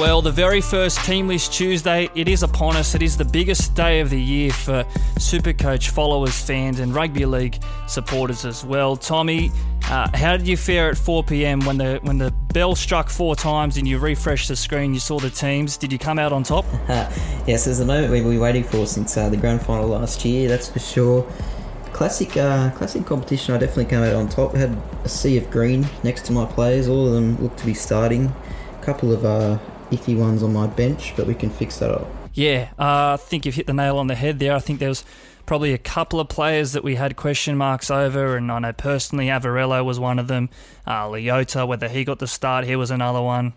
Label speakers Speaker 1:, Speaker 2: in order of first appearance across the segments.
Speaker 1: Well, the very first Team List Tuesday, it is upon us. It is the biggest day of the year for Supercoach followers, fans, and rugby league supporters as well. Tommy, uh, how did you fare at 4 p.m. when the when the bell struck four times and you refreshed the screen? You saw the teams. Did you come out on top?
Speaker 2: yes, there's a moment we've been waiting for since uh, the grand final last year. That's for sure. Classic, uh, classic competition. I definitely came out on top. Had a sea of green next to my players. All of them looked to be starting. Couple of uh, iffy ones on my bench, but we can fix that up.
Speaker 1: Yeah, uh, I think you've hit the nail on the head there. I think there was probably a couple of players that we had question marks over, and I know personally Averillo was one of them. Uh, Leota, whether he got the start, he was another one.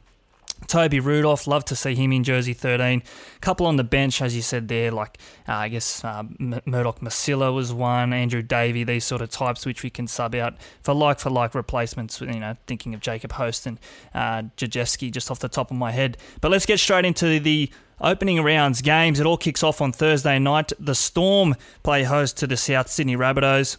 Speaker 1: Toby Rudolph, love to see him in jersey 13. Couple on the bench, as you said there, like uh, I guess uh, Murdoch Masila was one, Andrew Davey, these sort of types which we can sub out for like for like replacements. You know, thinking of Jacob Host and uh, Jajewski just off the top of my head. But let's get straight into the opening rounds games. It all kicks off on Thursday night. The Storm play host to the South Sydney Rabbitohs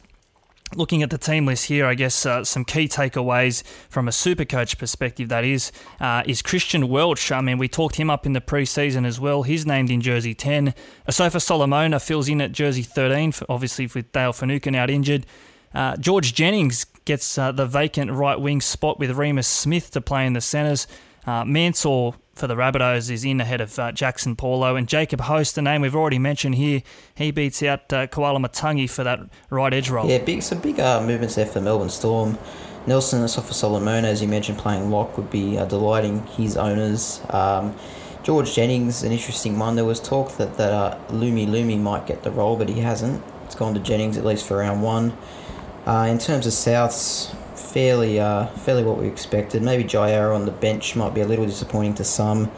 Speaker 1: looking at the team list here, I guess uh, some key takeaways from a super coach perspective that is uh, is Christian Welch. I mean, we talked him up in the preseason as well. He's named in jersey 10. Asofa Solomona fills in at jersey 13, obviously with Dale Finucane out injured. Uh, George Jennings gets uh, the vacant right wing spot with Reimis Smith to play in the centres. Uh, Mansour for the Rabbitohs is in ahead of uh, Jaxson Paulo and Jacob Host, the name we've already mentioned here. He beats out uh, Koloamatangi for that right edge role.
Speaker 2: Yeah, big some big uh, movements there for Melbourne Storm. Nelson Asofa-Solomona, as you mentioned, playing lock would be uh, delighting his owners. Um, George Jennings, an interesting one. There was talk that that uh, Lumi Lumi might get the role, but he hasn't. It's gone to Jennings at least for round one. Uh, in terms of Souths, fairly uh, fairly what we expected. Maybe Jai Arrow on the bench might be a little disappointing to some,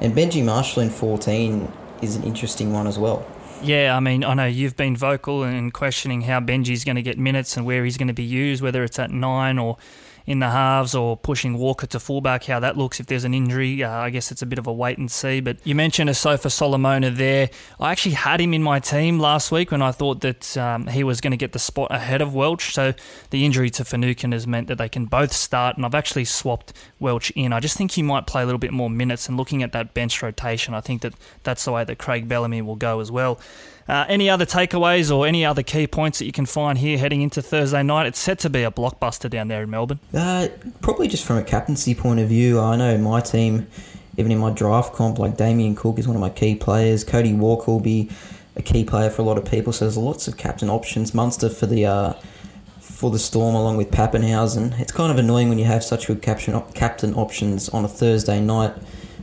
Speaker 2: and Benji Marshall in 14 is an interesting one as well.
Speaker 1: Yeah, I mean, I know you've been vocal in questioning how Benji's going to get minutes and where he's going to be used, whether it's at nine or in the halves or pushing Walker to fullback, how that looks if there's an injury. Uh, I guess it's a bit of a wait and see. But you mentioned Asofa Solomona there. I actually had him in my team last week when I thought that um, he was going to get the spot ahead of Welch. So the injury to Finucane has meant that they can both start, and I've actually swapped Welch in. I just think he might play a little bit more minutes, and looking at that bench rotation, I think that that's the way that Craig Bellamy will go as well. Uh, any other takeaways or any other key points that you can find here heading into Thursday night? It's set to be a blockbuster down there in Melbourne.
Speaker 2: Uh, probably just from a captaincy point of view. I know my team, even in my draft comp, like Damien Cook is one of my key players. Cody Walker will be a key player for a lot of people. So there's lots of captain options. Munster for the uh, for the Storm along with Papenhuyzen. It's kind of annoying when you have such good captain captain options on a Thursday night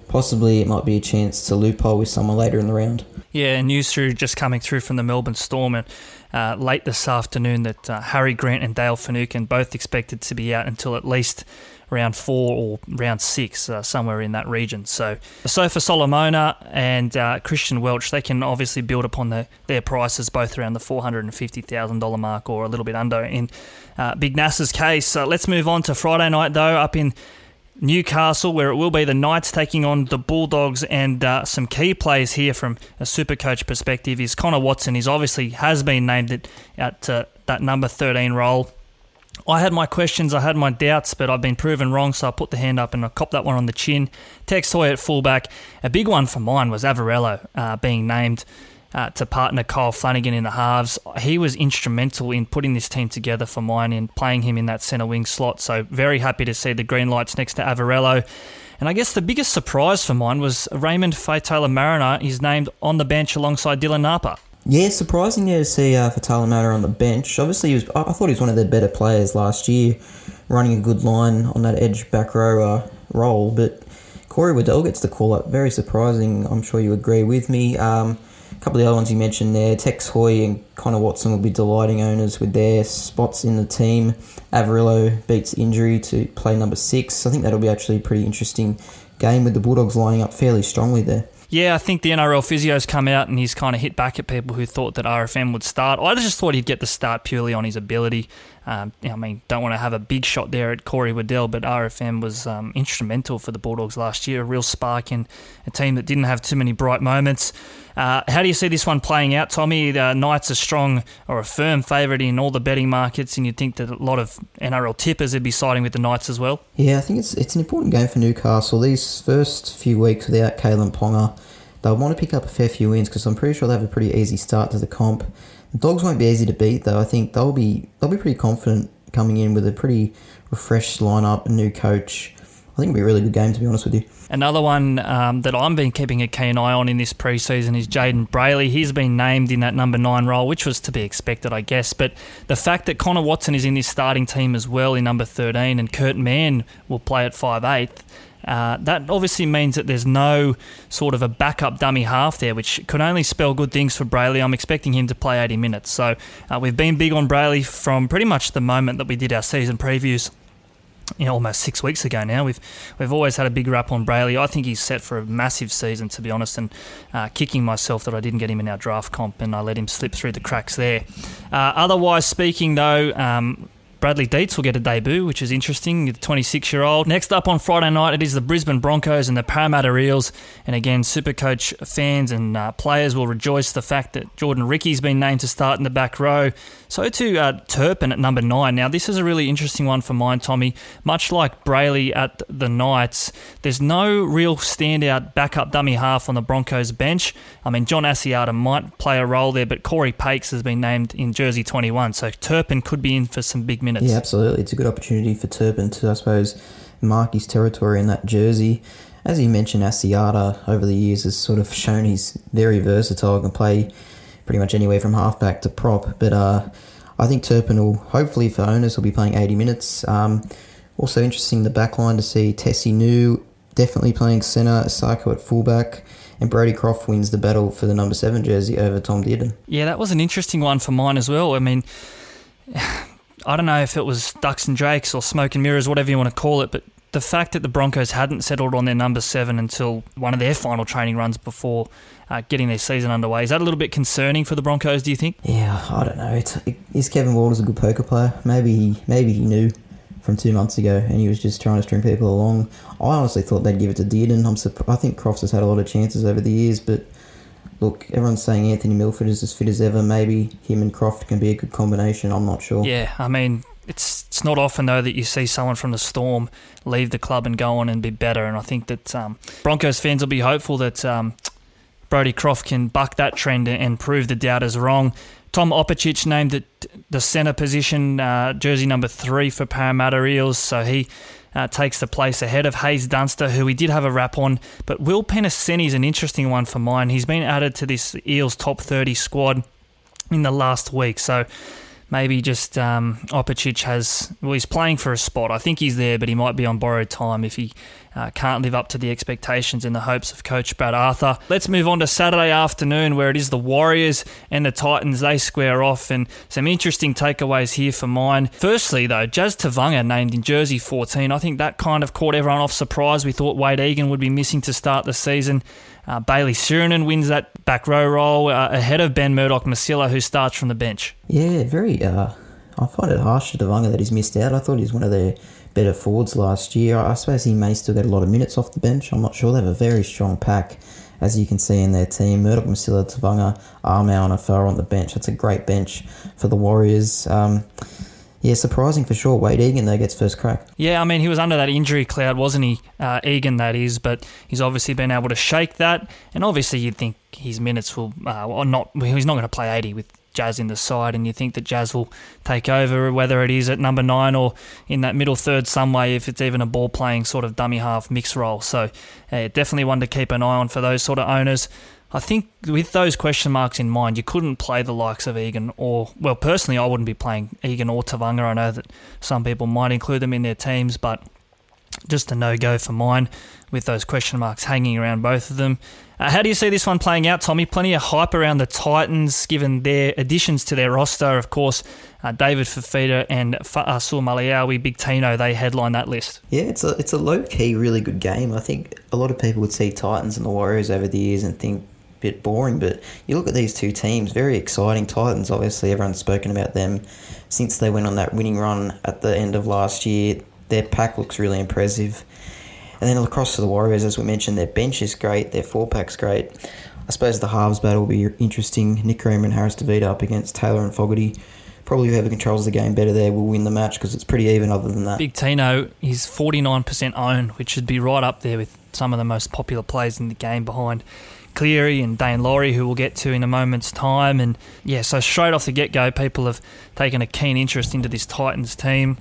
Speaker 2: possibly it might be a chance to loophole with someone later in the round.
Speaker 1: Yeah, news through just coming through from the Melbourne Storm and uh, late this afternoon that uh, Harry Grant and Dale Finucane both expected to be out until at least round four or round six, uh, somewhere in that region. So, Sofa Solomona and uh, Christian Welch, they can obviously build upon the, their prices both around the $450,000 mark or a little bit under in uh, Big Nas's case. let's move on to Friday night, though, up in Newcastle, where it will be the Knights taking on the Bulldogs, and uh, some key players here from a super coach perspective is Connor Watson. He's obviously has been named at, at uh, that number 13 role. I had my questions, I had my doubts, but I've been proven wrong, so I put the hand up and I copped that one on the chin. Tex Hoy at fullback. A big one for mine was Averillo uh, being named uh, to partner Kyle Flanagan in the halves. He was instrumental in putting this team together for mine and playing him in that centre wing slot. So very happy to see the green lights next to Averillo. And I guess the biggest surprise for mine was Raymond Faitala Mariner is named on the bench alongside Dylan Napa.
Speaker 2: Yeah, surprising to see uh, Faitala Mariner on the bench. Obviously, he was, I thought he was one of their better players last year, running a good line on that edge back row uh, role. But Corey Waddell gets the call up. Very surprising. I'm sure you agree with me. Um, a couple of the other ones you mentioned there, Tex Hoy and Connor Watson will be delighting owners with their spots in the team. Averillo beats injury to play number six. I think that'll be actually a pretty interesting game with the Bulldogs lining up fairly strongly there.
Speaker 1: Yeah, I think the NRL physio's come out and he's kind of hit back at people who thought that RFM would start. I just thought he'd get the start purely on his ability. Um, I mean, don't want to have a big shot there at Corey Waddell, but RFM was um, instrumental for the Bulldogs last year, a real spark in a team that didn't have too many bright moments. Uh, how do you see this one playing out, Tommy? The Knights are strong or a firm favourite in all the betting markets, and you'd think that a lot of NRL tippers would be siding with the Knights as well.
Speaker 2: Yeah, I think it's it's an important game for Newcastle. These first few weeks without Kalyn Ponga, they'll want to pick up a fair few wins because I'm pretty sure they have a pretty easy start to the comp. Dogs won't be easy to beat though. I think they'll be they'll be pretty confident coming in with a pretty refreshed lineup, a new coach. I think it'll be a really good game to be honest with you.
Speaker 1: Another one um, that I've been keeping a keen eye on in this preseason is Jayden Brailey. He's been named in that number nine role, which was to be expected, I guess. But the fact that Connor Watson is in this starting team as well in number 13 and Kurt Mann will play at 5'8, uh, that obviously means that there's no sort of a backup dummy half there, which could only spell good things for Brailey. I'm expecting him to play 80 minutes. So uh, we've been big on Brailey from pretty much the moment that we did our season previews you know, almost six weeks ago now. We've we've always had a big rap on Brailey. I think he's set for a massive season, to be honest, and uh, kicking myself that I didn't get him in our draft comp and I let him slip through the cracks there. Uh, otherwise speaking, though, um, Bradley Deitz will get a debut, which is interesting, the 26 year old. Next up on Friday night, it is the Brisbane Broncos and the Parramatta Eels. And again, Supercoach fans and uh, players will rejoice the fact that Jordan Riki's been named to start in the back row. So to uh, Turpin at number nine. Now, this is a really interesting one for mine, Tommy. Much like Brailey at the Knights, there's no real standout backup dummy half on the Broncos bench. I mean, John Asiata might play a role there, but Corey Pakes has been named in jersey 21. So Turpin could be in for some big minutes.
Speaker 2: Yeah, absolutely. It's a good opportunity for Turpin to, I suppose, mark his territory in that jersey. As you mentioned, Asiata over the years has sort of shown he's very versatile, and can play pretty much anywhere from halfback to prop. But uh, I think Turpin will, hopefully for owners, will be playing 80 minutes. Um, also interesting the back line to see Tesi Niu definitely playing centre, Psycho at fullback, and Brodie Croft wins the battle for the number seven jersey over Tom Dearden.
Speaker 1: Yeah, that was an interesting one for mine as well. I mean, I don't know if it was ducks and drakes or smoke and mirrors, whatever you want to call it, but the fact that the Broncos hadn't settled on their number seven until one of their final training runs before uh, getting their season underway is that a little bit concerning for the Broncos? Do you think?
Speaker 2: Yeah, I don't know. It's, is Kevin Walters a good poker player? Maybe he, maybe he knew from two months ago, and he was just trying to string people along. I honestly thought they'd give it to Dearden. I'm I think Crofts has had a lot of chances over the years, but look, everyone's saying Anthony Milford is as fit as ever. Maybe him and Croft can be a good combination. I'm not sure.
Speaker 1: Yeah, I mean, it's it's not often though that you see someone from the Storm leave the club and go on and be better. And I think that um, Broncos fans will be hopeful that um, Brodie Croft can buck that trend and prove the doubters wrong. Tom Opacic named it the centre position, uh, jersey number three for Parramatta Eels. So he uh, takes the place ahead of Haze Dunster, who we did have a rap on. But Will Penisini is an interesting one for mine. He's been added to this Eels top 30 squad in the last week. So maybe just um, Opacic has, well, he's playing for a spot. I think he's there, but he might be on borrowed time if he uh, can't live up to the expectations and the hopes of coach Brad Arthur. Let's move on to Saturday afternoon, where it is the Warriors and the Titans. They square off, and some interesting takeaways here for mine. Firstly, though, Jazz Tevaga named in jersey 14. I think that kind of caught everyone off surprise. We thought Wade Egan would be missing to start the season. Uh, Bayley Sironen wins that back row role uh, ahead of Ben Murdoch Masila, who starts from the bench.
Speaker 2: Yeah, very. Uh, I find it harsh to Tevaga that he's missed out. I thought he was one of their better forwards last year. I suppose he may still get a lot of minutes off the bench. I'm not sure. They have a very strong pack, as you can see in their team. Murdoch, Masila, Tevaga, Armau, and Afar on the bench. That's a great bench for the Warriors. Um, yeah, surprising for sure. Wade Egan though gets first crack.
Speaker 1: Yeah, I mean he was under that injury cloud, wasn't he? Uh, Egan, that is, but he's obviously been able to shake that, and obviously you'd think his minutes will uh, not. He's not going to play eighty with Jazz in the side, and you think that Jazz will take over, whether it is at number nine or in that middle third some way, if it's even a ball playing sort of dummy half mix role. So, uh, definitely one to keep an eye on for those sort of owners. I think with those question marks in mind, you couldn't play the likes of Egan or, well, personally, I wouldn't be playing Egan or Tevaga. I know that some people might include them in their teams, but just a no go for mine with those question marks hanging around both of them. Uh, how do you see this one playing out, Tommy? Plenty of hype around the Titans, given their additions to their roster. Of course, uh, David Fifita and Fa'asuamaleaui, Big Tino, they headline that list.
Speaker 2: Yeah, it's a it's a low key, really good game. I think a lot of people would see Titans and the Warriors over the years and think bit boring, but you look at these two teams, very exciting. Titans, obviously, everyone's spoken about them since they went on that winning run at the end of last year. Their pack looks really impressive. And then across to the Warriors, as we mentioned, their bench is great, their four pack's great. I suppose the halves battle will be interesting. Nikorima and Harris-Tavita up against Taylor and Fogarty. Probably whoever controls the game better there will win the match because it's pretty even other than that.
Speaker 1: Big Tino is 49% owned, which should be right up there with some of the most popular players in the game behind Cleary and Daine Laurie, who we'll get to in a moment's time. And yeah, so straight off the get go, people have taken a keen interest into this Titans team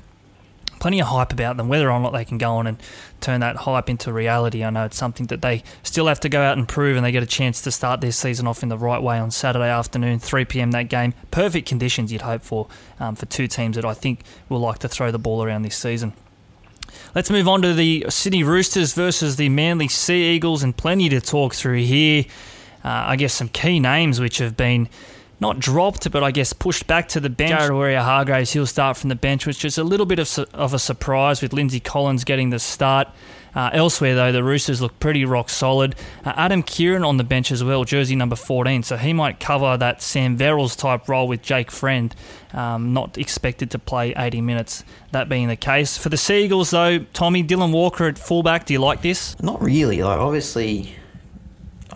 Speaker 1: plenty of hype about them. Whether or not they can go on and turn that hype into reality, I know it's something that they still have to go out and prove, and they get a chance to start their season off in the right way on Saturday afternoon, 3 p.m. that game. Perfect conditions you'd hope for um, for two teams that I think will like to throw the ball around this season. Let's move on to the Sydney Roosters versus the Manly Sea Eagles, and plenty to talk through here. Uh, I guess some key names which have been not dropped, but I guess pushed back to the bench. Jared Waerea-Hargreaves, he'll start from the bench, which is a little bit of, su- of a surprise with Lindsay Collins getting the start. Uh, elsewhere, though, the Roosters look pretty rock solid. Uh, Adam Keighran on the bench as well, jersey number 14, so he might cover that Sam Verrills type role with Jake Friend. Um, not expected to play 80 minutes, that being the case. For the Seagulls, though, Tommy, Dylan Walker at fullback, do you like this?
Speaker 2: Not really. Like, obviously,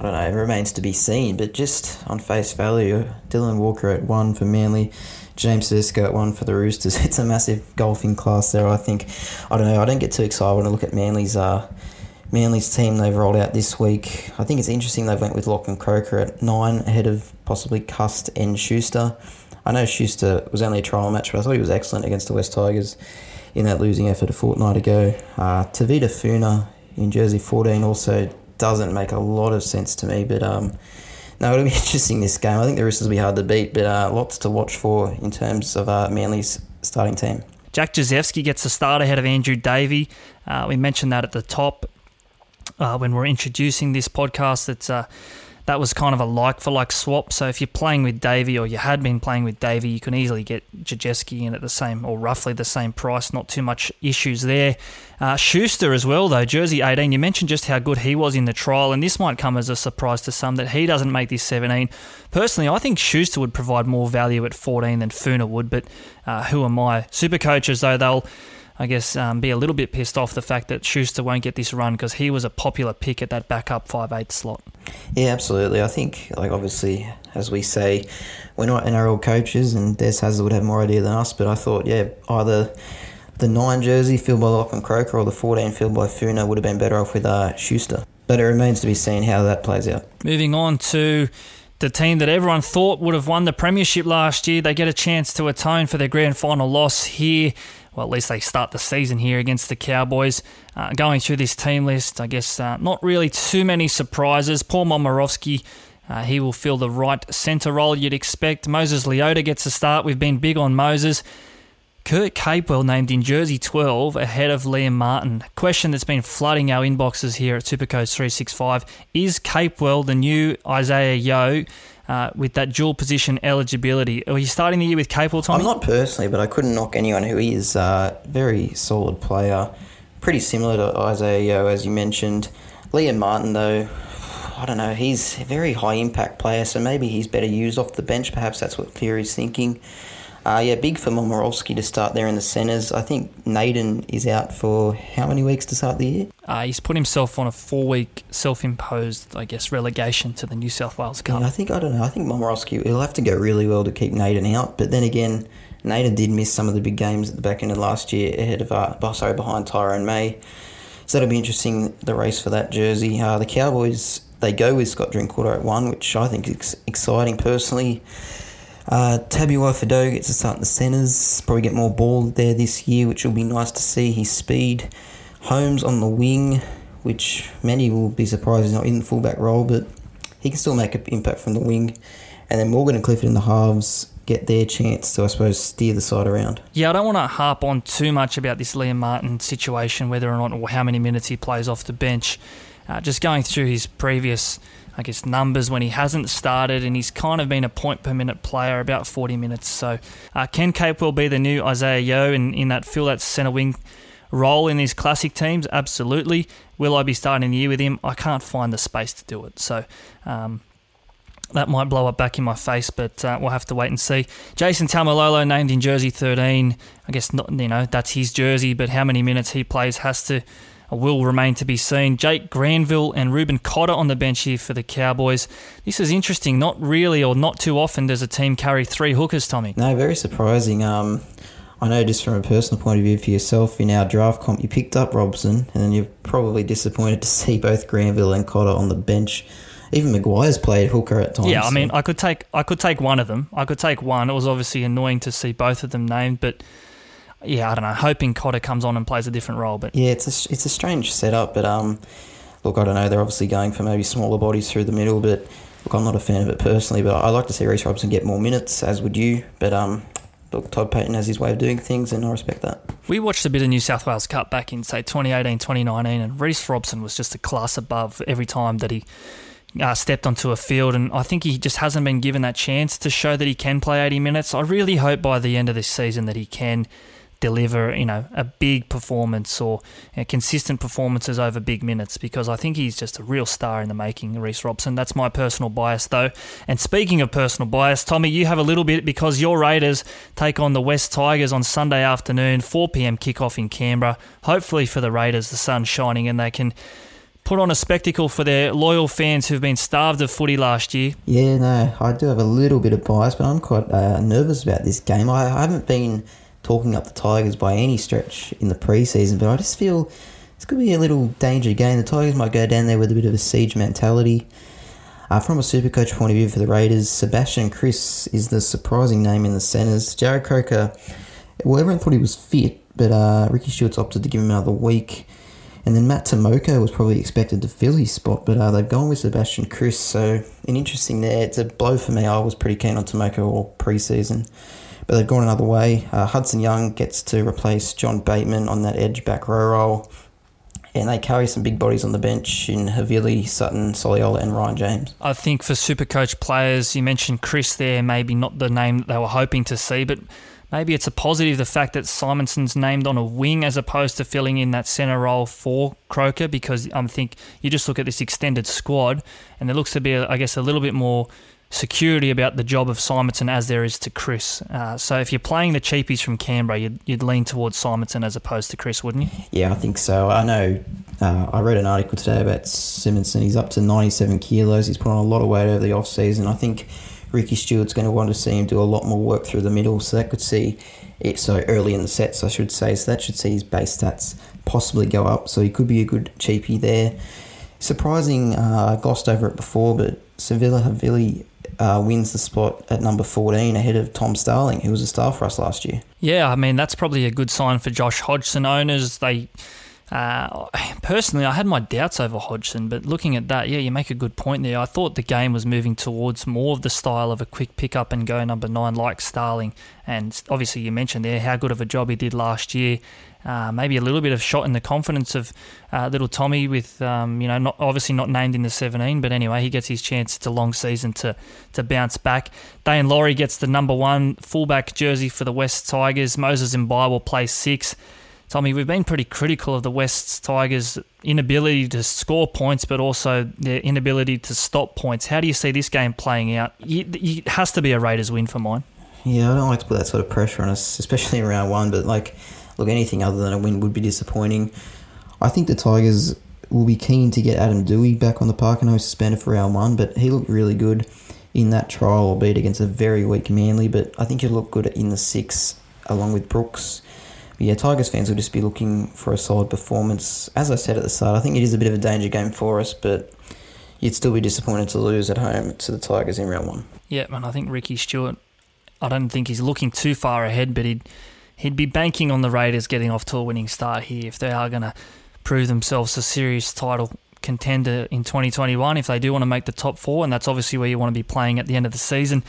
Speaker 2: I don't know, it remains to be seen, but just on face value, Dylan Walker at one for Manly, James Tedesco at one for the Roosters. It's a massive golfing class there, I think. I don't know, I don't get too excited when I look at Manly's uh, Manly's team they've rolled out this week. I think it's interesting they've went with Lachlan Croker at nine ahead of possibly Cust and Schuster. I know Schuster was only a trial match, but I thought he was excellent against the West Tigers in that losing effort a fortnight ago. Uh, Tavita Funa in jersey 14 also doesn't make a lot of sense to me. But um, no, it'll be interesting this game. I think the Roosters will be hard to beat, but uh, lots to watch for in terms of uh, Manly's starting team.
Speaker 1: Jack Gosiewski gets a start ahead of Andrew Davey. Uh, we mentioned that at the top uh, when we're introducing this podcast. It's uh, that was kind of a like for like swap. So if you're playing with Davy or you had been playing with Davy, you can easily get Jajeski in at the same or roughly the same price. Not too much issues there. Uh, Schuster as well, though, jersey 18. You mentioned just how good he was in the trial, and this might come as a surprise to some that he doesn't make this 17. Personally, I think Schuster would provide more value at 14 than Funa would, but uh, who am I? Super coaches, though, they'll I guess, um, be a little bit pissed off the fact that Schuster won't get this run because he was a popular pick at that backup five eight slot.
Speaker 2: Yeah, absolutely. I think, like, obviously, as we say, we're not NRL coaches, and Des Hasler would have more idea than us, but I thought, yeah, either the 9 jersey filled by Lachlan Croker or the 14 filled by Funa would have been better off with uh, Schuster. But it remains to be seen how that plays out.
Speaker 1: Moving on to the team that everyone thought would have won the premiership last year. They get a chance to atone for their grand final loss here well, at least they start the season here against the Cowboys. Uh, going through this team list, I guess uh, not really too many surprises. Paul Momirovski, uh, he will fill the right centre role you'd expect. Moses Leota gets a start. We've been big on Moses. Kurt Capewell named in jersey 12 ahead of Liam Martin. Question that's been flooding our inboxes here at Supercoach 365 is Capewell the new Isaiah Yeo uh, with that dual position eligibility? Are you starting the year with Capewell, Tommy?
Speaker 2: I'm not personally, but I couldn't knock anyone who is a very solid player. Pretty similar to Isaiah Yeo, as you mentioned. Liam Martin, though, I don't know, he's a very high impact player, so maybe he's better used off the bench. Perhaps that's what Cleary's thinking. Uh, yeah, big for Momirovski to start there in the centres. I think Naden is out for how many weeks to start the year?
Speaker 1: Uh, he's put himself on a four week self imposed, I guess, relegation to the New South Wales Cup.
Speaker 2: Yeah, I think, I don't know, I think Momirovski, he'll have to go really well to keep Naden out. But then again, Naden did miss some of the big games at the back end of last year ahead of, uh, sorry, behind Tyrone May. So that'll be interesting, the race for that jersey. Uh, the Cowboys, they go with Scott Drinkwater at one, which I think is exciting personally. Uh, Tabuai-Fidow gets to start in the centres. Probably get more ball there this year, which will be nice to see. His speed. Holmes on the wing, which many will be surprised he's not in the fullback role, but he can still make an impact from the wing. And then Morgan and Clifford in the halves get their chance to, I suppose, steer the side around.
Speaker 1: Yeah, I don't want to harp on too much about this Liam Martin situation, whether or not or how many minutes he plays off the bench. Uh, just going through his previous I guess, numbers when he hasn't started, and he's kind of been a point per minute player, about 40 minutes. So, uh, can Capewell be the new Isaiah Yeo in, in that fill that centre wing role in these classic teams? Absolutely. Will I be starting the year with him? I can't find the space to do it. So, um, that might blow up back in my face, but uh, we'll have to wait and see. Jason Taumalolo named in jersey 13. I guess not, you know that's his jersey, but how many minutes he plays has to will remain to be seen. Jake Granville and Reuben Cotter on the bench here for the Cowboys. This is interesting. Not really, or not too often, does a team carry three hookers, Tommy.
Speaker 2: No, very surprising. Um, I know just from a personal point of view for yourself, in our draft comp, you picked up Robson, and then you're probably disappointed to see both Granville and Cotter on the bench. Even McGuire's played hooker at times.
Speaker 1: Yeah, I mean, I could take I could take one of them. I could take one. It was obviously annoying to see both of them named, but yeah, I don't know. Hoping Cotter comes on and plays a different role, but
Speaker 2: yeah, it's a it's a strange setup. But um, look, I don't know. They're obviously going for maybe smaller bodies through the middle, but look, I'm not a fan of it personally. But I like to see Reece Robson get more minutes, as would you. But um, look, Todd Payten has his way of doing things, and I respect that.
Speaker 1: We watched a bit of New South Wales Cup back in say 2018, 2019, and Reece Robson was just a class above every time that he. Uh, stepped onto a field, and I think he just hasn't been given that chance to show that he can play 80 minutes. I really hope by the end of this season that he can deliver, you know, a big performance or you know, consistent performances over big minutes because I think he's just a real star in the making, Reece Robson. That's my personal bias, though. And speaking of personal bias, Tommy, you have a little bit because your Raiders take on the West Tigers on Sunday afternoon, 4 p.m. kickoff in Canberra. Hopefully for the Raiders, the sun's shining and they can put on a spectacle for their loyal fans who've been starved of footy last year.
Speaker 2: Yeah, no, I do have a little bit of bias, but I'm quite uh, nervous about this game. I, I haven't been talking up the Tigers by any stretch in the preseason, but I just feel it's going to be a little danger game. The Tigers might go down there with a bit of a siege mentality. Uh, from a super coach point of view for the Raiders, Sebastian Kris is the surprising name in the centres. Jarrod Croker, well, everyone thought he was fit, but uh, Ricky Stuart's opted to give him another week. And then Matt Timoko was probably expected to fill his spot, but uh, they've gone with Sebastian Kris. So, an interesting there. It's a blow for me. I was pretty keen on Timoko all preseason but they've gone another way. Uh, Hudson Young gets to replace John Bateman on that edge back row role. And they carry some big bodies on the bench in Havili, Sutton, Soliola, and Ryan James.
Speaker 1: I think for super coach players, you mentioned Kris there, maybe not the name that they were hoping to see, but maybe it's a positive the fact that Simonsson's named on a wing as opposed to filling in that centre role for Croker because I think you just look at this extended squad and there looks to be, I guess, a little bit more security about the job of Simonsson as there is to Kris. Uh, so if you're playing the cheapies from Canberra, you'd, you'd, lean towards Simonsson as opposed to Kris, wouldn't you?
Speaker 2: Yeah, I think so. I know. Uh, I read an article today about Simonsson. He's up to 97 kilos. He's put on a lot of weight over the off season. I think Ricky Stuart's going to want to see him do a lot more work through the middle. So that could see it so early in the sets, I should say. So that should see his base stats possibly go up. So he could be a good cheapie there. Surprising, uh, glossed over it before, but Siliva Havili uh, wins the spot at number 14 ahead of Tom Starling, who was a star for us last year.
Speaker 1: Yeah, I mean, that's probably a good sign for Josh Hodgson owners. They Uh, personally, I had my doubts over Hodgson, but looking at that, yeah, you make a good point there. I thought the game was moving towards more of the style of a quick pick up and go number nine, like Starling. And obviously, you mentioned there how good of a job he did last year. Uh, maybe a little bit of shot in the confidence of uh, little Tommy, with um, you know, not obviously not named in the 17, but anyway, he gets his chance to long season to to bounce back. Daine Laurie gets the number one fullback jersey for the West Tigers. Moses Mbye will play six. Tommy, we've been pretty critical of the West Tigers' inability to score points, but also their inability to stop points. How do you see this game playing out? It has to be a Raiders win for mine.
Speaker 2: Yeah, I don't like to put that sort of pressure on us, especially in round one. But like, look, anything other than a win would be disappointing. I think the Tigers will be keen to get Adam Doueihi back on the park. And I know he's suspended for round one, but he looked really good in that trial, albeit against a very weak Manly. But I think he'll look good in the six along with Brooks. But yeah, Tigers fans will just be looking for a solid performance. As I said at the start, I think it is a bit of a danger game for us, but you'd still be disappointed to lose at home to the Tigers in round one.
Speaker 1: Yeah, and I think Ricky Stuart, I don't think he's looking too far ahead, but he'd he'd be banking on the Raiders getting off to a winning start here if they are going to prove themselves a serious title contender in 2021 if they do want to make the top four, and that's obviously where you want to be playing at the end of the season.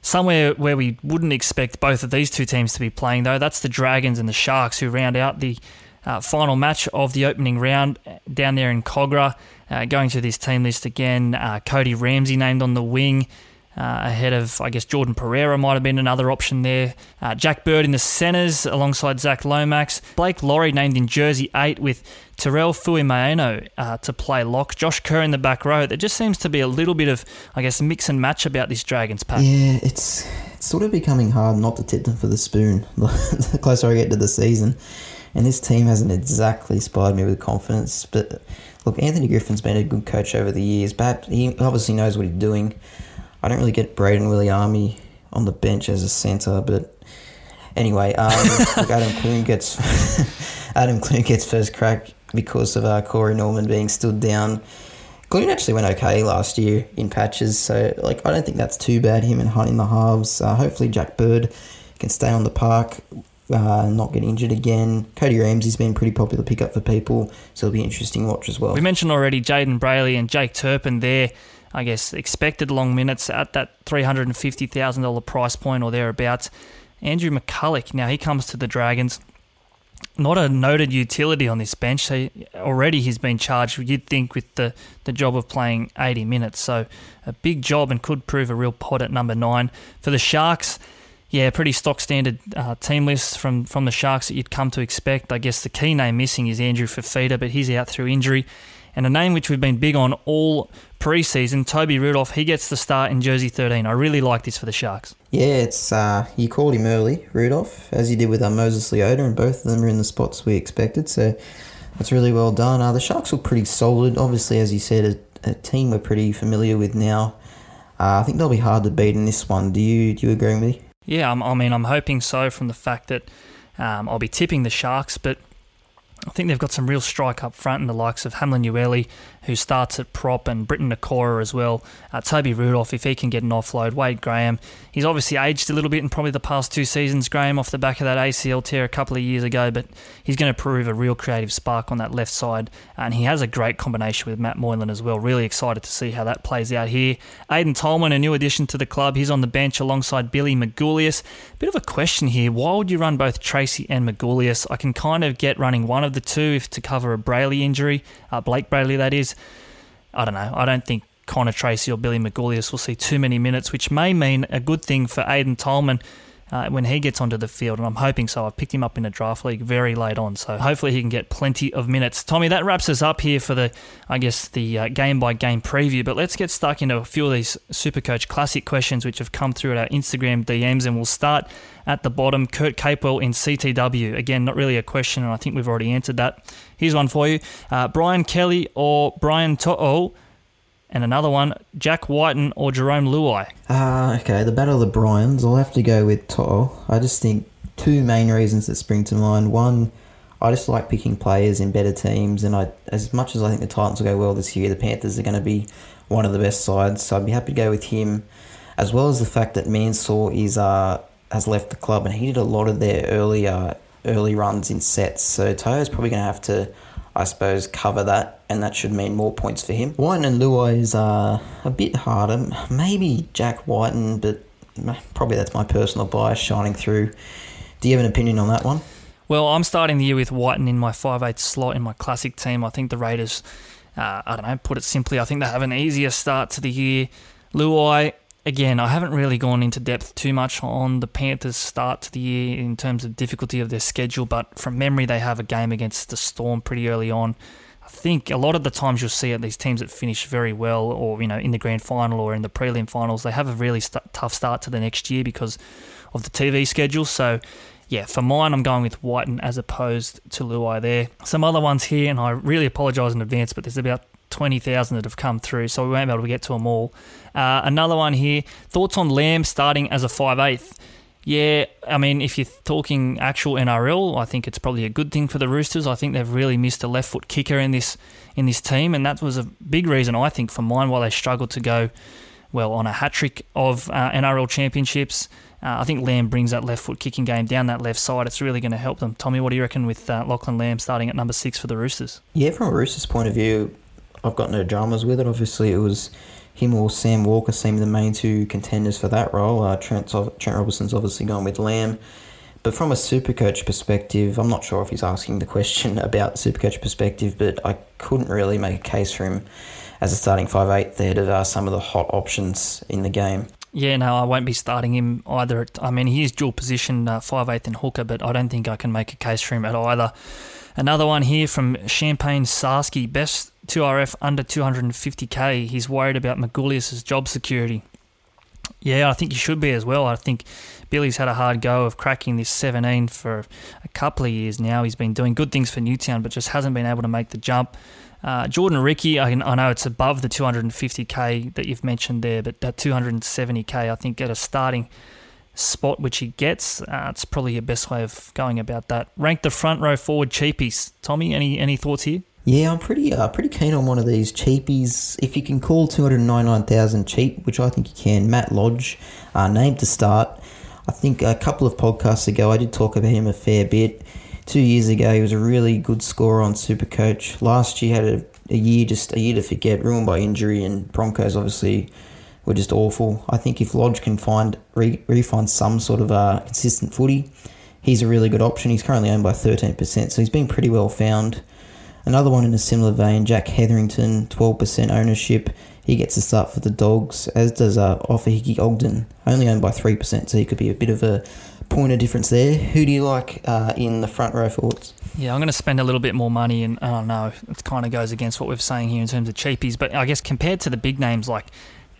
Speaker 1: Somewhere where we wouldn't expect both of these two teams to be playing, though, that's the Dragons and the Sharks, who round out the uh, final match of the opening round down there in Kogarah. Uh, going through this team list again, uh, Cody Ramsey named on the wing. Uh, ahead of, I guess, Jordan Pereira might have been another option there. Uh, Jack Bird in the centres alongside Zac Lomax. Blake Lawrie named in jersey 8 with Tyrell Fuimaono uh, to play lock. Josh Kerr in the back row. There just seems to be a little bit of, I guess, mix and match about this Dragons pack.
Speaker 2: Yeah, it's, it's sort of becoming hard not to tip them for the spoon the closer I get to the season. And this team hasn't exactly inspired me with confidence. But look, Anthony Griffin's been a good coach over the years. But he obviously knows what he's doing. I don't really get Brayden Wiliame on the bench as a centre, but anyway, um, Adam Clune gets Adam Clune gets first crack because of uh, Corey Norman being stood down. Clune actually went okay last year in patches, so like I don't think that's too bad. Him and Hunt in the halves. Uh, hopefully Jack Bird can stay on the park. Uh, not get injured again. Cody Ramsey's been pretty popular pickup for people, so it'll be interesting watch as well.
Speaker 1: We mentioned already Jayden Brailey and Jake Turpin there. I guess, expected long minutes at that $350,000 price point or thereabouts. Andrew McCullough, now he comes to the Dragons. Not a noted utility on this bench. He, already he's been charged, you'd think, with the, the job of playing 80 minutes. So a big job and could prove a real pot at number nine. For the Sharks, yeah, pretty stock standard uh, team list from, from the Sharks that you'd come to expect. I guess the key name missing is Andrew Fifita, but he's out through injury. And a name which we've been big on all preseason, Toby Rudolph, he gets the start in jersey 13. I really like this for the Sharks.
Speaker 2: Yeah, it's uh, you called him early, Rudolph, as you did with uh, Moses Leota, and both of them are in the spots we expected. So that's really well done. Uh, the Sharks look pretty solid. Obviously, as you said, a, a team we're pretty familiar with now. Uh, I think they'll be hard to beat in this one. Do you do you agree with me?
Speaker 1: Yeah, I'm, i mean, I'm hoping so from the fact that um, I'll be tipping the Sharks, but I think they've got some real strike up front in the likes of Hamlin Uele, who starts at prop, and Briton Nikora as well. Uh, Toby Rudolph, if he can get an offload. Wade Graham, he's obviously aged a little bit in probably the past two seasons, Graham, off the back of that ACL tear a couple of years ago, but he's going to prove a real creative spark on that left side. And he has a great combination with Matt Moylan as well. Really excited to see how that plays out here. Aiden Tolman, a new addition to the club, he's on the bench alongside Billy Magoulias. Bit of a question here. Why would you run both Tracey and Magoulias? I can kind of get running one of the two if to cover a Brailey injury, uh, Blayke Brailey, that is. I don't know. I don't think Connor Tracey or Billy Magoulias will see too many minutes, which may mean a good thing for Aiden Tolman uh, when he gets onto the field, and I'm hoping so. I've picked him up in a draft league very late on, so hopefully he can get plenty of minutes. Tommy, that wraps us up here for the, I guess, the game by game preview. But let's get stuck into a few of these Supercoach Classic questions which have come through at our Instagram DMs, and we'll start at the bottom. Kurt Capewell in CTW. Again, not really a question, and I think we've already answered that. Here's one for you: uh, Brian Kelly or Brian To'o and another one, Jack Wighton or Jarome Luai.
Speaker 2: Ah, uh, okay. The Battle of the Bryans. I'll have to go with To'o. I just think two main reasons that spring to mind. One, I just like picking players in better teams, and I, as much as I think the Titans will go well this year, the Panthers are going to be one of the best sides. So I'd be happy to go with him, as well as the fact that Mansour is uh has left the club, and he did a lot of their earlier early runs in sets. So To'o's probably going to have to I suppose, cover that, and that should mean more points for him. Wighton and Luai is a bit harder. Maybe Jack Wighton, but probably that's my personal bias shining through. Do you have an opinion on that one?
Speaker 1: Well, I'm starting the year with Wighton in my 5'8 slot in my classic team. I think the Raiders, uh, I don't know, put it simply, I think they have an easier start to the year. Luai, again, I haven't really gone into depth too much on the Panthers' start to the year in terms of difficulty of their schedule, but from memory, they have a game against the Storm pretty early on. I think a lot of the times you'll see at these teams that finish very well, or you know, in the grand final or in the prelim finals, they have a really st- tough start to the next year because of the TV schedule. So, yeah, for mine, I'm going with Wighton as opposed to Luai there. Some other ones here, and I really apologise in advance, but there's about 20,000 that have come through, so we won't be able to get to them all. Uh, another one here thoughts on Lamb starting as a 5'8. Yeah, I mean, if you're talking actual NRL, I think it's probably a good thing for the Roosters. I think they've really missed a left foot kicker in this in this team, and that was a big reason I think for mine why they struggled to go well on a hat trick of uh, NRL championships. Uh, I think Lamb brings that left foot kicking game down that left side. It's really going to help them. Tommy, what do you reckon with uh, Lachlan Lamb starting at number six for the Roosters?
Speaker 2: Yeah, from a Roosters point of view, I've got no dramas with it. Obviously, it was him or Sam Walker seem the main two contenders for that role. Uh, Trent, Trent Robinson's obviously gone with Lamb. But from a supercoach perspective, I'm not sure if he's asking the question about supercoach perspective, but I couldn't really make a case for him as a starting five eight there to uh, some of the hot options in the game.
Speaker 1: Yeah, no, I won't be starting him either. I mean, he is dual position, uh, five eighth and hooker, but I don't think I can make a case for him at either. Another one here from Champagne Sarsky, best 2RF under 250k. He's worried about Magoulias' job security. Yeah, I think he should be as well. I think Billy's had a hard go of cracking this 17 for a couple of years now. He's been doing good things for Newtown, but just hasn't been able to make the jump. Uh, Jordan Riki, I, I, know it's above the 250k that you've mentioned there, but that 270k, I think, at a starting spot which he gets, uh, it's probably your best way of going about that. Rank the front row forward cheapies. Tommy, any any thoughts here?
Speaker 2: Yeah, I'm pretty uh, pretty keen on one of these cheapies. If you can call 299,000 cheap, which I think you can, Matt Lodge, uh, named to start. I think a couple of podcasts ago I did talk about him a fair bit. Two years ago, he was a really good scorer on Supercoach. Last year, he had a, a year just a year to forget, ruined by injury, and Broncos obviously were just awful. I think if Lodge can find re, refine some sort of a consistent footy, he's a really good option. He's currently owned by 13%, so he's been pretty well found. Another one in a similar vein, Jack Hetherington, 12% ownership. He gets a start for the Dogs, as does uh, Ofahiki Ogden, only owned by 3%, so he could be a bit of a point of difference there. Who do you like uh, in the front row forwards?
Speaker 1: Yeah, I'm going to spend a little bit more money, and I don't know, it kind of goes against what we're saying here in terms of cheapies, but I guess compared to the big names like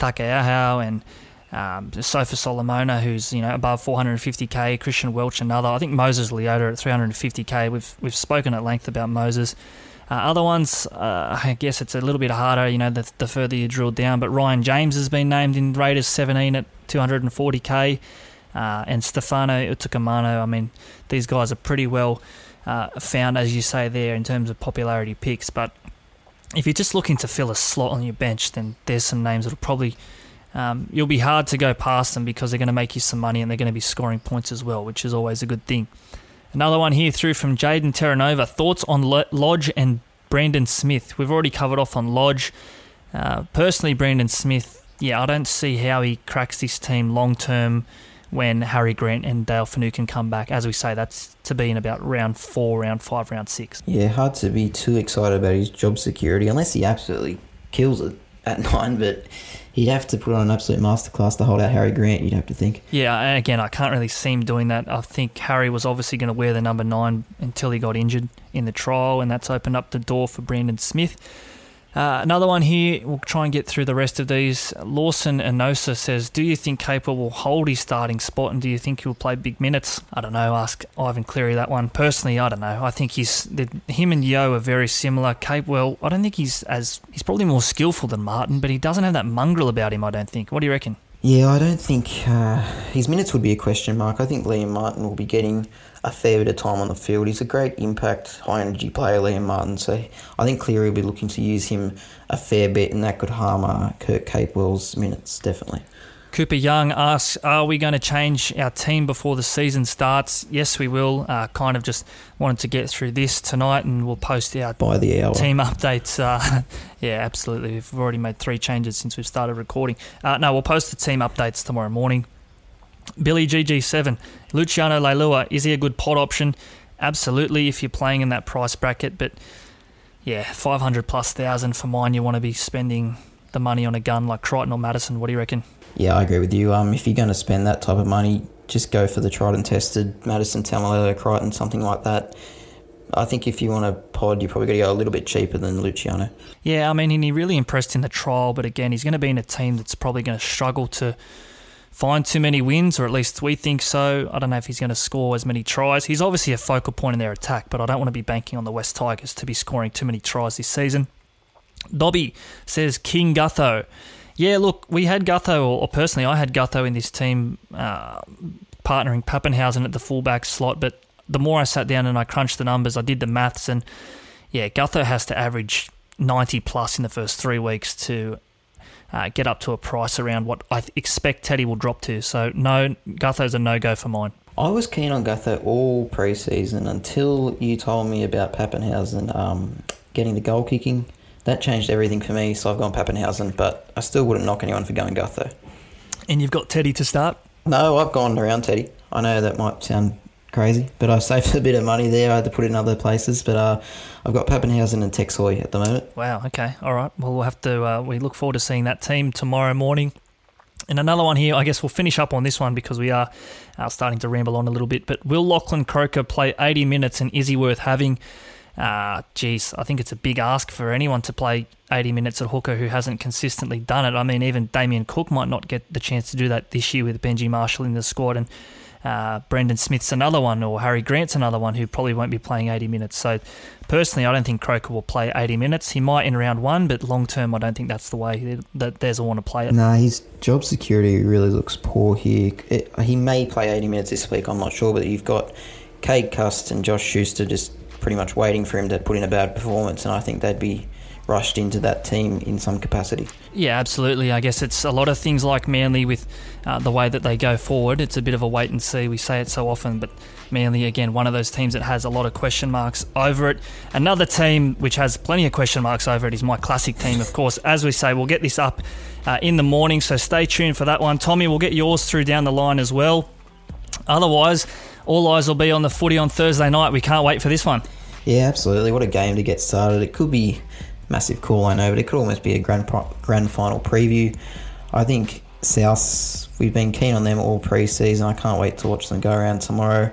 Speaker 1: Taukei'aho and um, Sofa Solomona, who's you know above 450k, Christian Welch another. I think Moses Leota at 350k. We've we've spoken at length about Moses. Uh, other ones, uh, I guess it's a little bit harder, you know, the, the further you drill down. But Ryan James has been named in Raiders 17 at 240k. Uh, and Stefano Utoikamanu, I mean, these guys are pretty well uh, found, as you say there, in terms of popularity picks. But if you're just looking to fill a slot on your bench, then there's some names that'll probably um, you'll be hard to go past them because they're going to make you some money and they're going to be scoring points as well, which is always a good thing. Another one here through from Jaden Terranova. Thoughts on Lodge and Brandon Smith? We've already covered off on Lodge. Uh, personally, Brandon Smith, yeah, I don't see how he cracks this team long term when Harry Grant and Dale Finucane come back. As we say, that's to be in about round four, round five, round six.
Speaker 2: Yeah, hard to be too excited about his job security unless he absolutely kills it at nine, but he'd have to put on an absolute masterclass to hold out Harry Grant, you'd have to think.
Speaker 1: Yeah, and again, I can't really see him doing that. I think Harry was obviously going to wear the number nine until he got injured in the trial, and that's opened up the door for Brandon Smith. Uh, another one here, we'll try and get through the rest of these. Lawson Anosa says, Do you think Capewell will hold his starting spot and do you think he'll play big minutes? I don't know, ask Ivan Cleary that one. Personally, I don't know. I think he's the, him and Yeo are very similar. Cape, well, I don't think he's as he's probably more skillful than Martin, but he doesn't have that mongrel about him, I don't think. What do you reckon?
Speaker 2: Yeah, I don't think uh, his minutes would be a question mark. I think Liam Martin will be getting a fair bit of time on the field. He's a great impact, high energy player, Liam Martin. So I think Cleary will be looking to use him a fair bit, and that could harm uh, Kurt Capewell's minutes, definitely.
Speaker 1: Cooper Young asks, "Are we going to change our team before the season starts?" Yes, we will. Uh, kind of just wanted to get through this tonight, and we'll post our
Speaker 2: by the hour
Speaker 1: team updates. Uh, yeah, absolutely. We've already made three changes since we've started recording. Uh, no, we'll post the team updates tomorrow morning. Billy GG7, Luciano Leilua, is he a good pot option? Absolutely, if you're playing in that price bracket, but yeah, 500 plus thousand for mine, you want to be spending the money on a gun like Crichton or Matterson. What do you reckon?
Speaker 2: Yeah, I agree with you. Um, if you're going to spend that type of money, just go for the tried and tested Matterson, Taumalolo, Crichton, something like that. I think if you want a pod, you're probably got to go a little bit cheaper than Luciano.
Speaker 1: Yeah, I mean, he really impressed in the trial, but again, he's going to be in a team that's probably going to struggle to find too many wins, or at least we think so. I don't know if he's going to score as many tries. He's obviously a focal point in their attack, but I don't want to be banking on the West Tigers to be scoring too many tries this season. Dobby says King Gutho. Yeah, look, we had Gutho, or personally, I had Gutho in this team, uh, partnering Papenhuyzen at the fullback slot. But the more I sat down and I crunched the numbers, I did the maths, and yeah, Gutho has to average 90 plus in the first three weeks to uh, get up to a price around what I expect Teddy will drop to. So, no, Gutho's a no go for mine.
Speaker 2: I was keen on Gutho all preseason until you told me about Papenhuyzen um, getting the goal kicking. That changed everything for me, so I've gone Papenhuyzen, but I still wouldn't knock anyone for going Gutho.
Speaker 1: And you've got Teddy to start?
Speaker 2: No, I've gone around Teddy. I know that might sound crazy, but I saved a bit of money there. I had to put it in other places, but uh, I've got Papenhuyzen and Tex Hoy at the moment.
Speaker 1: Wow. Okay. All right. Well, we'll have to. Uh, we look forward to seeing that team tomorrow morning. And another one here, I guess we'll finish up on this one because we are uh, starting to ramble on a little bit. But will Lachlan Croker play 80 minutes and is he worth having? Uh, geez, I think it's a big ask for anyone to play 80 minutes at hooker who hasn't consistently done it. I mean, even Damien Cook might not get the chance to do that this year with Benji Marshall in the squad. And uh, Brandon Smith's another one, or Harry Grant's another one who probably won't be playing 80 minutes. So, personally, I don't think Croker will play 80 minutes. He might in round one, but long term, I don't think that's the way that there's a want to play it.
Speaker 2: Nah, his job security really looks poor here. It, he may play 80 minutes this week, I'm not sure, but you've got Cade Cust and Josh Schuster just pretty much waiting for him to put in a bad performance, and I think they'd be rushed into that team in some capacity.
Speaker 1: Yeah, absolutely. I guess it's a lot of things like Manly with uh, the way that they go forward. It's a bit of a wait and see. We say it so often, but Manly, again, one of those teams that has a lot of question marks over it. Another team which has plenty of question marks over it is my classic team, of course. As we say, we'll get this up uh, in the morning, so stay tuned for that one. Tommy, we'll get yours through down the line as well. Otherwise, all eyes will be on the footy on Thursday night. We can't wait for this one.
Speaker 2: Yeah, absolutely. What a game to get started. It could be massive call, I know, but it could almost be a grand grand final preview. I think South, we've been keen on them all pre-season. I can't wait to watch them go around tomorrow.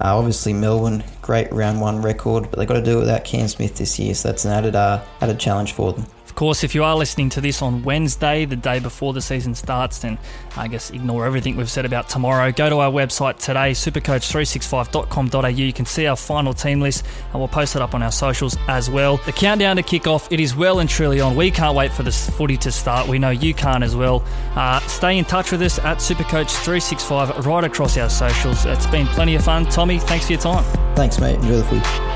Speaker 2: Uh, obviously, Melbourne, great round one record, but they've got to do it without Cam Smith this year, so that's an added uh, added challenge for them
Speaker 1: course, if you are listening to this on Wednesday, the day before the season starts, then I guess ignore everything we've said about tomorrow. Go to our website today, supercoach365.com.au. You can see our final team list, and we'll post it up on our socials as well. The countdown to kick off, it is well and truly on. We can't wait for this footy to start. We know you can't as well. Uh, stay in touch with us at Supercoach365 right across our socials. It's been plenty of fun. Tommy, thanks for your time.
Speaker 2: Thanks, mate. Enjoy the footy.